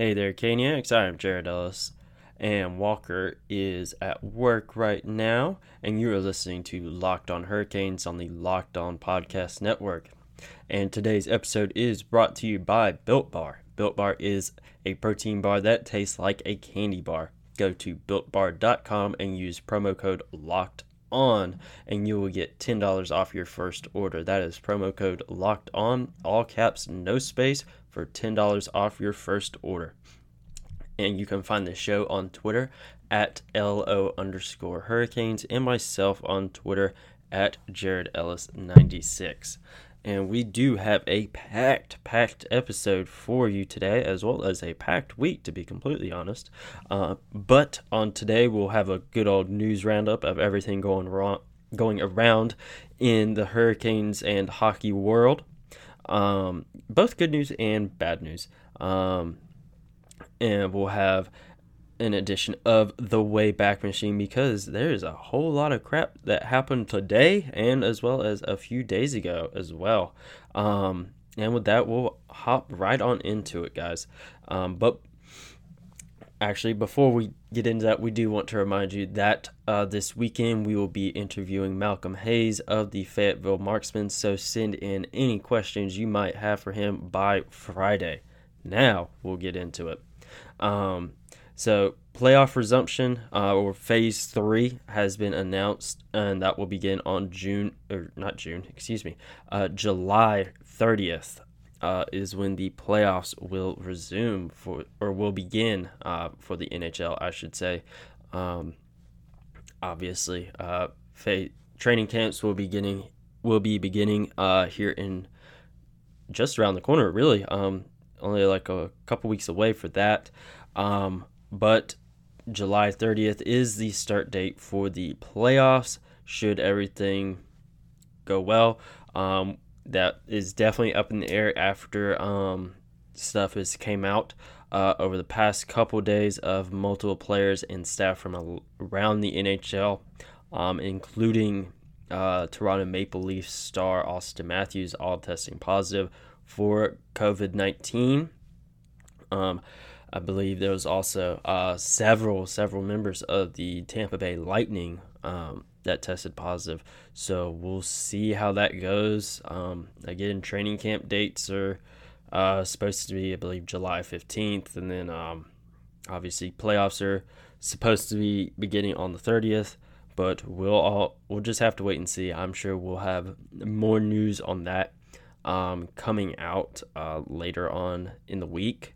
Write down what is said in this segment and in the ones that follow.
Hey there, Caniacs. I am Jared Ellis, and Walker is at work right now, and you are listening to Locked On Hurricanes on the Locked On Podcast Network. And today's episode is brought to you by Built Bar. Built Bar is a protein bar that tastes like a candy bar. Go to builtbar.com and use promo code LOCKED on and you will get $10 off your first order. That is promo code locked on, all caps, no space for $10 off your first order. And you can find the show on Twitter at LO underscore hurricanes and myself on Twitter at Jared Ellis 96 and we do have a packed, packed episode for you today, as well as a packed week, to be completely honest. Uh, but on today, we'll have a good old news roundup of everything going wrong, going around in the Hurricanes and hockey world. Um, both good news and bad news. Um, and we'll have an edition of the Wayback Machine because there is a whole lot of crap that happened today and as well as a few days ago as well. Um, and with that, we'll hop right on into it, guys. Um, but actually, before we get into that, we do want to remind you that uh, this weekend we will be interviewing Malcolm Hayes of the Fayetteville Marksmen. So send in any questions you might have for him by Friday. Now we'll get into it. Um, so, playoff resumption uh, or phase three has been announced, and that will begin on June or not June, excuse me, uh, July 30th. Uh, is when the playoffs will resume for or will begin uh, for the NHL, I should say. Um, obviously, uh, fa- training camps will beginning will be beginning uh, here in just around the corner. Really, um, only like a couple weeks away for that. Um, but July 30th is the start date for the playoffs. Should everything go well, um, that is definitely up in the air after um, stuff has came out uh, over the past couple days of multiple players and staff from around the NHL, um, including uh, Toronto Maple Leafs star Austin Matthews, all testing positive for COVID 19. Um, I believe there was also uh, several several members of the Tampa Bay Lightning um, that tested positive. So we'll see how that goes. Um, again, training camp dates are uh, supposed to be, I believe, July fifteenth, and then um, obviously playoffs are supposed to be beginning on the thirtieth. But we'll all we'll just have to wait and see. I'm sure we'll have more news on that um, coming out uh, later on in the week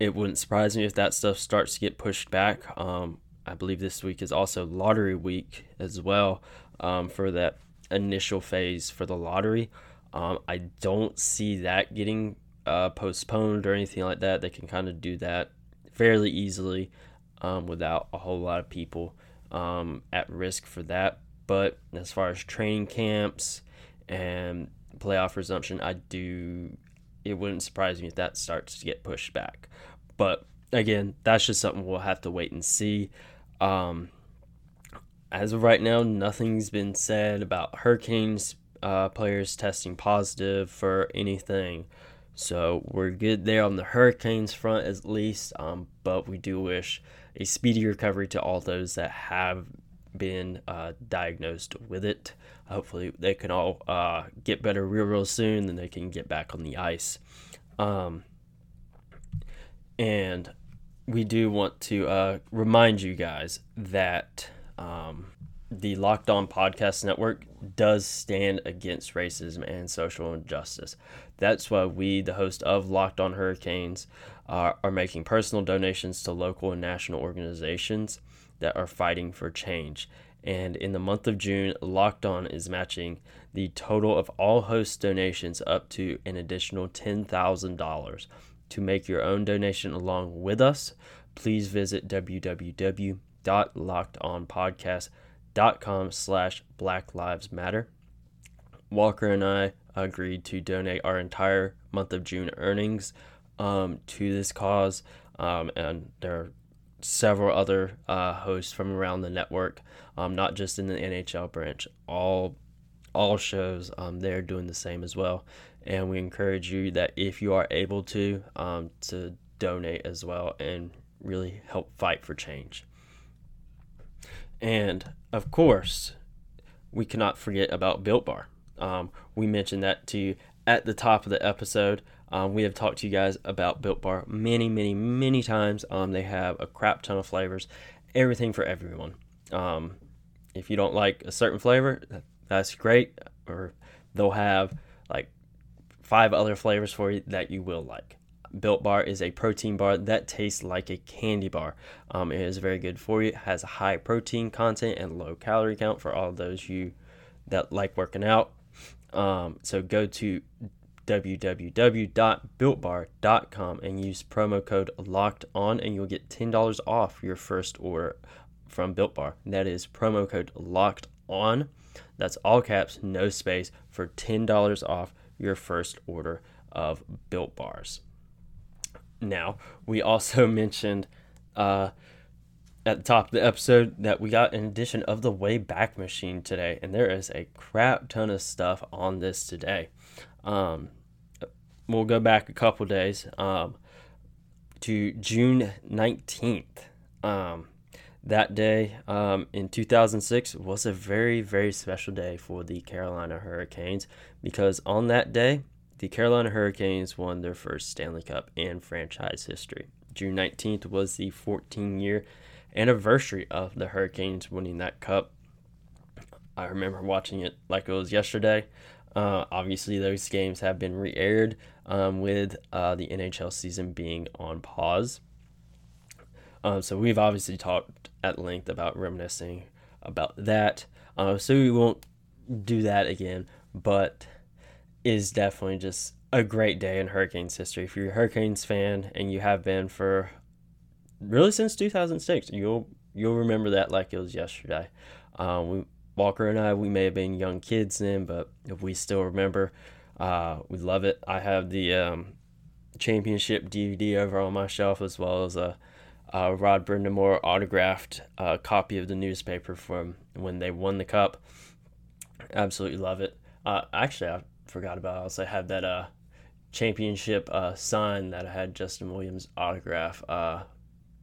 it wouldn't surprise me if that stuff starts to get pushed back. Um, I believe this week is also lottery week as well um, for that initial phase for the lottery. Um, I don't see that getting uh, postponed or anything like that. They can kind of do that fairly easily um, without a whole lot of people um, at risk for that. But as far as training camps and playoff resumption, I do. It wouldn't surprise me if that starts to get pushed back. But again, that's just something we'll have to wait and see. Um, as of right now, nothing's been said about Hurricanes uh, players testing positive for anything. So we're good there on the Hurricanes front at least. Um, but we do wish a speedy recovery to all those that have been uh, diagnosed with it. Hopefully, they can all uh, get better real, real soon, and they can get back on the ice. Um, and we do want to uh, remind you guys that um, the Locked On Podcast Network does stand against racism and social injustice. That's why we, the host of Locked On Hurricanes, are, are making personal donations to local and national organizations that are fighting for change. And in the month of June, Locked On is matching the total of all host donations up to an additional $10,000 to make your own donation along with us, please visit www.lockedonpodcast.com slash Black Lives Matter. Walker and I agreed to donate our entire month of June earnings um, to this cause, um, and there are several other uh, hosts from around the network, um, not just in the NHL branch, all all shows, um, they're doing the same as well. And we encourage you that if you are able to, um, to donate as well and really help fight for change. And of course, we cannot forget about Built Bar. Um, we mentioned that to you at the top of the episode. Um, we have talked to you guys about Built Bar many, many, many times. Um, they have a crap ton of flavors, everything for everyone. Um, if you don't like a certain flavor, that's great. Or they'll have like five other flavors for you that you will like. Built Bar is a protein bar that tastes like a candy bar. Um, it is very good for you. It has a high protein content and low calorie count for all those you that like working out. Um, so go to www.builtbar.com and use promo code locked on and you'll get $10 off your first order from Built Bar. That is promo code locked on. That's all caps, no space for $10 off your first order of Built Bars. Now, we also mentioned uh, at the top of the episode that we got an edition of the Wayback Machine today, and there is a crap ton of stuff on this today. Um, we'll go back a couple days um, to June 19th. Um, that day um, in 2006 was a very, very special day for the Carolina Hurricanes because on that day, the Carolina Hurricanes won their first Stanley Cup in franchise history. June 19th was the 14 year anniversary of the Hurricanes winning that cup. I remember watching it like it was yesterday. Uh, obviously, those games have been re aired um, with uh, the NHL season being on pause. Um, so, we've obviously talked at length about reminiscing about that. Uh, so, we won't do that again, but is definitely just a great day in Hurricanes history. If you're a Hurricanes fan and you have been for really since 2006. You'll you'll remember that like it was yesterday. Um, we Walker and I we may have been young kids then, but if we still remember, uh, we love it. I have the um, championship DVD over on my shelf as well as a, a Rod Brind'Amour autographed uh, copy of the newspaper from when they won the cup. Absolutely love it. Uh, actually, I forgot about. It. I also have that uh, championship uh, sign that I had Justin Williams autograph uh,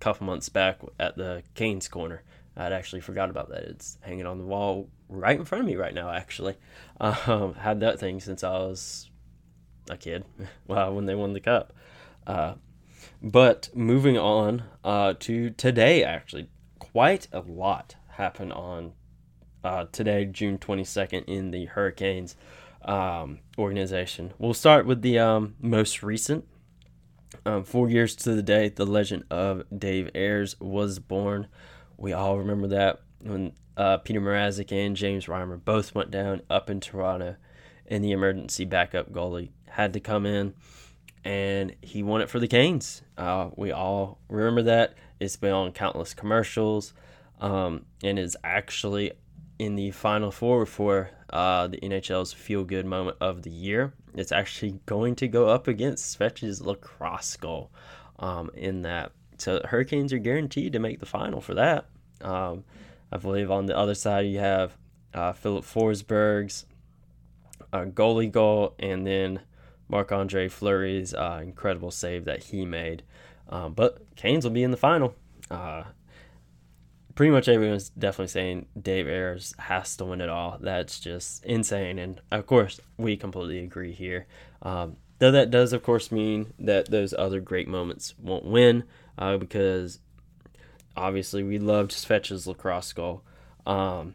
couple months back at the Canes corner. I'd actually forgot about that. It's hanging on the wall right in front of me right now. Actually, um, had that thing since I was a kid. well, when they won the cup. But moving on uh, to today, actually, quite a lot happened on uh, today, June twenty second, in the Hurricanes um, organization. We'll start with the um, most recent um, four years to the day, the legend of Dave Ayres was born. We all remember that when uh, Petr Mrazek and James Reimer both went down up in Toronto, and the emergency backup goalie had to come in, and he won it for the Canes. Uh, we all remember that. It's been on countless commercials, um, and is actually in the final four for uh, the NHL's feel good moment of the year. It's actually going to go up against Svech's lacrosse goal um, in that. So Hurricanes are guaranteed to make the final for that. Um, I believe on the other side you have uh, Filip Forsberg's uh, goalie goal and then Marc Andre Fleury's uh, incredible save that he made. Um, but Canes will be in the final. Uh, pretty much everyone's definitely saying Dave Ayres has to win it all. That's just insane. And of course, we completely agree here. Um, though that does, of course, mean that those other great moments won't win uh, because obviously we loved Svech's lacrosse goal. Um,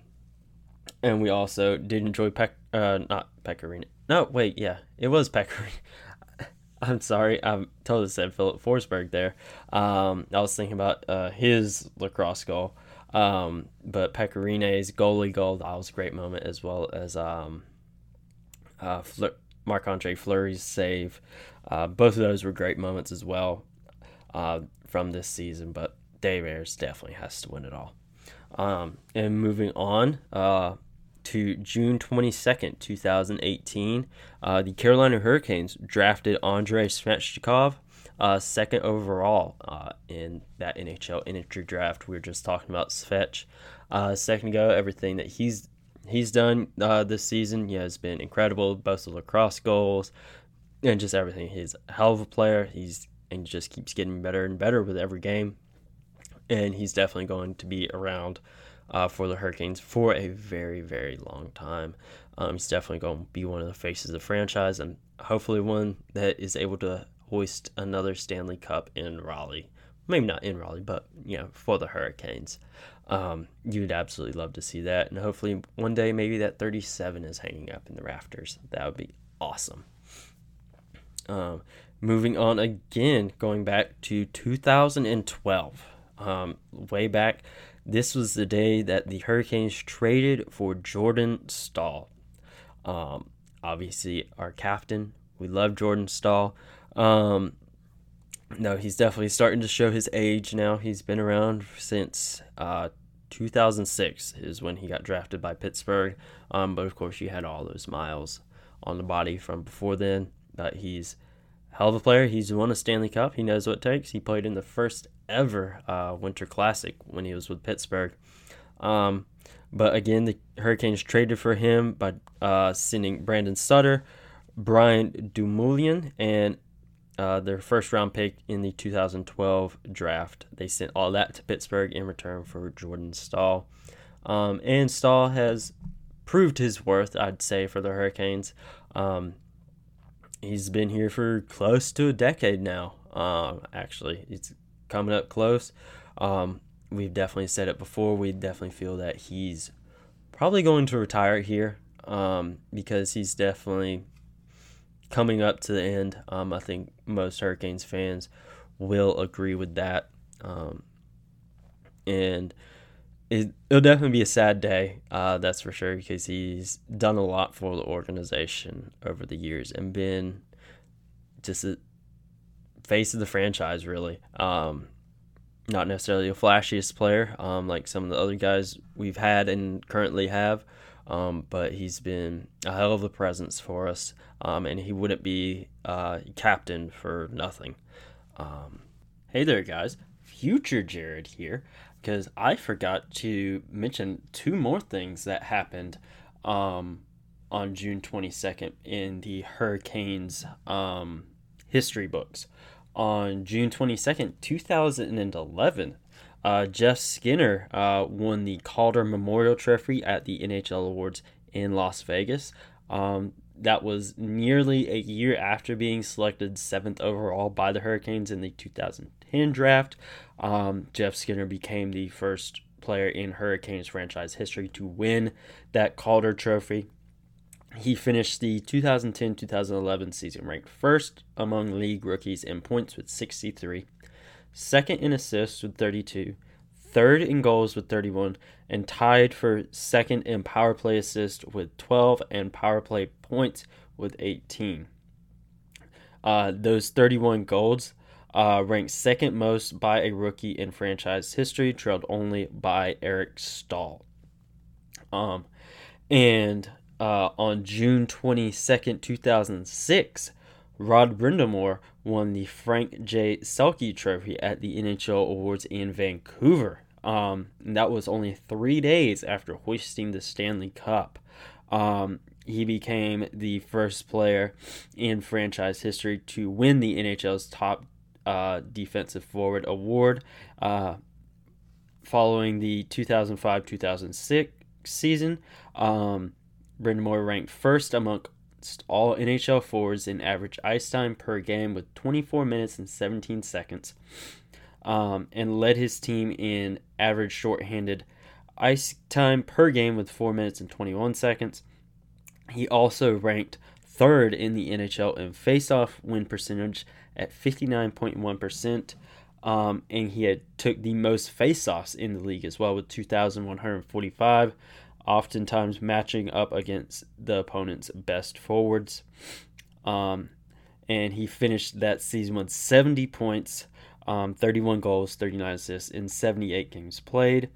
and we also did enjoy Peck, uh, not Pekka Rinne. No, wait, yeah, it was Pekka Rinne. I'm sorry, I totally said Filip Forsberg there. Um, I was thinking about uh, his lacrosse goal. Um, but Pekka Rinne's goalie goal, that was a great moment, as well as um, uh, Marc Andre Fleury's save. Uh, both of those were great moments as well uh, from this season, but Dave Ayres definitely has to win it all. Um, and moving on uh, to June 22nd, 2018, uh, the Carolina Hurricanes drafted Andrei Svechnikov uh, second overall uh, in that NHL entry draft. We were just talking about Svech uh, second ago. Everything that he's he's done uh, this season he has been incredible, both the lacrosse goals and just everything. He's a hell of a player. He's and just keeps getting better and better with every game, and he's definitely going to be around uh, for the Hurricanes for a very very long time. Um, he's definitely going to be one of the faces of the franchise, and hopefully one that is able to hoist another Stanley Cup in Raleigh. Maybe not in Raleigh, but you know, for the Hurricanes. Um, you'd absolutely love to see that, and hopefully one day maybe that 37 is hanging up in the rafters. That would be awesome. Um, moving on again, going back to 2012, um, way back, this was the day that the Hurricanes traded for Jordan Staal. Um, obviously, our captain. We love Jordan Staal. Um, no, he's definitely starting to show his age now. He's been around since uh, 2006 is when he got drafted by Pittsburgh. Um, but of course, you had all those miles on the body from before then. But he's hell of a player. He's won a Stanley Cup. He knows what it takes. He played in the first ever uh, Winter Classic when he was with Pittsburgh. Um, but again, the Hurricanes traded for him by uh, sending Brandon Sutter, Brian Dumoulin, and uh, their first round pick in the 2012 draft. They sent all that to Pittsburgh in return for Jordan Staal. Um, and Staal has proved his worth, I'd say, for the Hurricanes. Um, he's been here for close to a decade now, uh, actually. It's coming up close. Um, we've definitely said it before. We definitely feel that he's probably going to retire here um, because he's definitely coming up to the end. Um, I think most Hurricanes fans will agree with that. Um, and it, will definitely be a sad day, uh, that's for sure, because he's done a lot for the organization over the years and been just a face of the franchise, really. Um, not necessarily a flashiest player um, like some of the other guys we've had and currently have, um, but he's been a hell of a presence for us, um, and he wouldn't be uh, captain for nothing. Um, hey there, guys. Future Jared here, because I forgot to mention two more things that happened um, on June 22nd in the Hurricanes history books. On June 22nd, 2011, uh, Jeff Skinner uh, won the Calder Memorial Trophy at the NHL Awards in Las Vegas. Um, that was nearly a year after being selected seventh overall by the Hurricanes in the 2010 draft. Um, Jeff Skinner became the first player in Hurricanes franchise history to win that Calder Trophy. He finished the 2010 2011 season ranked first among league rookies in points with 63 second in assists with 32, third in goals with 31, and tied for second in power play assists with 12 and power play points with 18. Uh, those 31 goals uh, ranked second most by a rookie in franchise history, trailed only by Eric Staal. Um, and uh, on June 22nd, 2006, Rod Brind'Amour won the Frank J. Selke Trophy at the NHL Awards in Vancouver. Um, that was only three days after hoisting the Stanley Cup. Um, he became the first player in franchise history to win the NHL's top uh, defensive forward award. Uh, following the 2005 2006 season, um, Brind'Amour ranked first amongst all NHL forwards in average ice time per game with 24 minutes and 17 seconds, um, and led his team in average shorthanded ice time per game with 4 minutes and 21 seconds. He also ranked third in the NHL in faceoff win percentage at 59.1%. Um, and he had took the most faceoffs in the league as well with 2,145 oftentimes matching up against the opponent's best forwards. Um, and he finished that season with 70 points, um, 31 goals, 39 assists in 78 games played.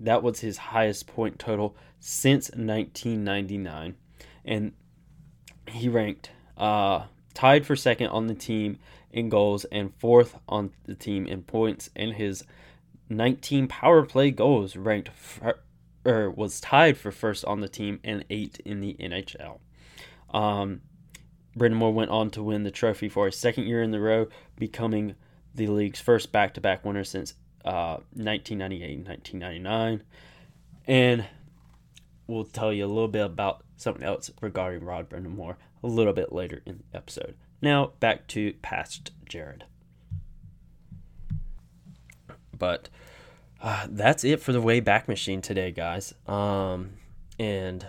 That was his highest point total since 1999. And he ranked uh, tied for second on the team in goals and fourth on the team in points. And his 19 power play goals ranked or was tied for first on the team and eight in the NHL. Um, Moore went on to win the trophy for a second year in the row, becoming the league's first back-to-back winner since uh, 1998 1999. And we'll tell you a little bit about something else regarding Rod Brind'Amour a little bit later in the episode. Now back to past Jared. But uh, that's it for the way back machine today, guys. Um, and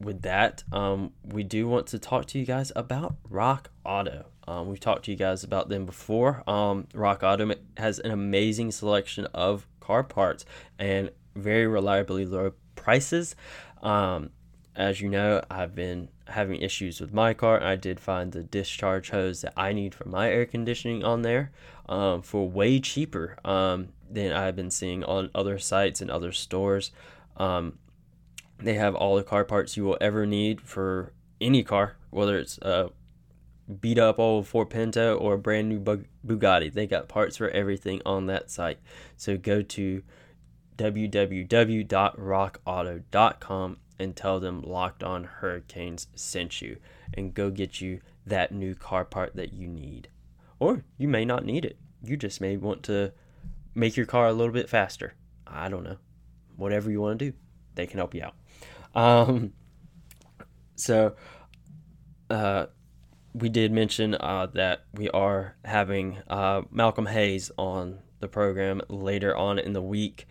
with that, um, we do want to talk to you guys about Rock Auto. Um, we've talked to you guys about them before. Um, Rock Auto has an amazing selection of car parts and very reliably low prices. Um, as you know, I've been having issues with my car. I did find the discharge hose that I need for my air conditioning on there um, for way cheaper um, than I've been seeing on other sites and other stores. Um, they have all the car parts you will ever need for any car, whether it's a beat up old Ford Pinto or a brand new Bugatti. They got parts for everything on that site. So go to www.rockauto.com and tell them Locked On Hurricanes sent you and go get you that new car part that you need. Or you may not need it. You just may want to make your car a little bit faster. I don't know. Whatever you want to do, they can help you out. Um, so, uh, we did mention uh, that we are having uh, Malcolm Hayes on the program later on in the week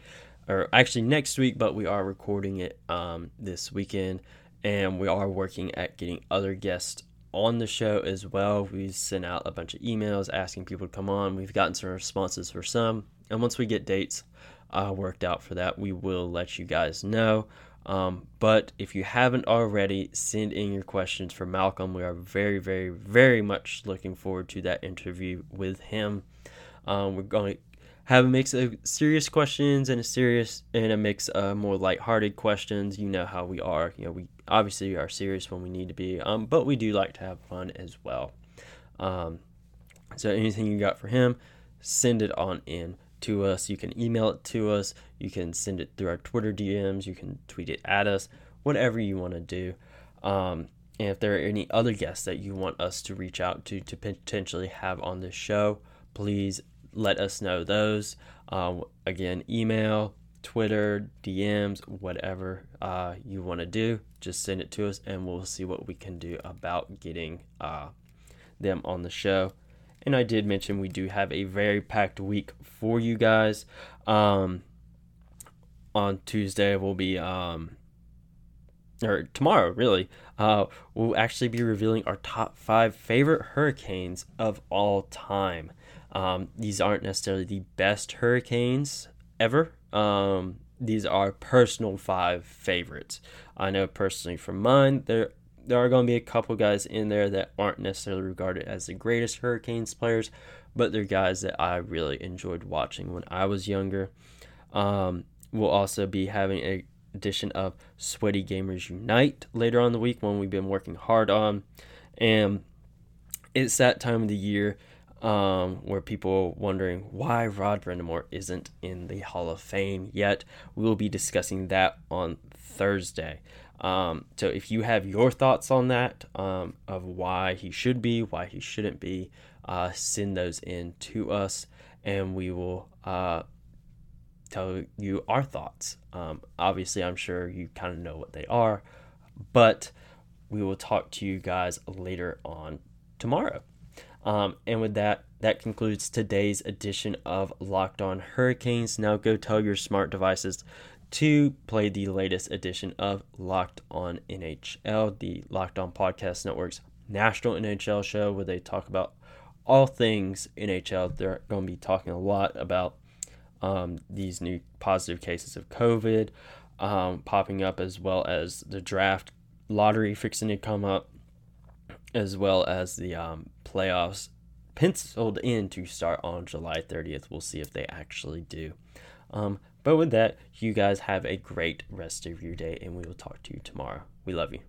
or actually next week, but we are recording it um, this weekend, and we are working at getting other guests on the show as well. We sent out a bunch of emails asking people to come on. We've gotten some responses for some, and once we get dates uh, worked out for that, we will let you guys know. Um, but if you haven't already, send in your questions for Malcolm. We are very, very, very much looking forward to that interview with him. Um, we're going have a mix of serious questions and a serious and a mix of more light-hearted questions. You know how we are. You know, we obviously are serious when we need to be, um, but we do like to have fun as well. Um, so anything you got for him, send it on in to us. You can email it to us. You can send it through our Twitter DMs. You can tweet it at us. Whatever you want to do. Um, and if there are any other guests that you want us to reach out to to potentially have on this show, please let us know those. Uh, again, email, Twitter, DMs, whatever uh, you want to do, just send it to us and we'll see what we can do about getting uh, them on the show. And I did mention we do have a very packed week for you guys. Um, on Tuesday, we'll be, um, or tomorrow, really, uh, we'll actually be revealing our top five favorite hurricanes of all time. Um, these aren't necessarily the best hurricanes ever. Um, these are personal five favorites. I know personally from mine, there there are going to be a couple guys in there that aren't necessarily regarded as the greatest Hurricanes players, but they're guys that I really enjoyed watching when I was younger. Um, we'll also be having a edition of Sweaty Gamers Unite later on the week, one we've been working hard on, and it's that time of the year um, where people wondering why Rod Brind'Amour isn't in the Hall of Fame yet. We will be discussing that on Thursday. Um, so if you have your thoughts on that, um, of why he should be, why he shouldn't be, uh, send those in to us, and we will uh, tell you our thoughts. Um, obviously, I'm sure you kind of know what they are, but we will talk to you guys later on tomorrow. Um, and with that, that concludes today's edition of Locked On Hurricanes. Now go tell your smart devices to play the latest edition of Locked On NHL, the Locked On Podcast Network's national NHL show where they talk about all things NHL. They're going to be talking a lot about um, these new positive cases of COVID um, popping up, as well as the draft lottery fixing to come up, as well as the um, playoffs penciled in to start on July 30th. We'll see if they actually do. Um, but with that, you guys have a great rest of your day, and we will talk to you tomorrow. We love you.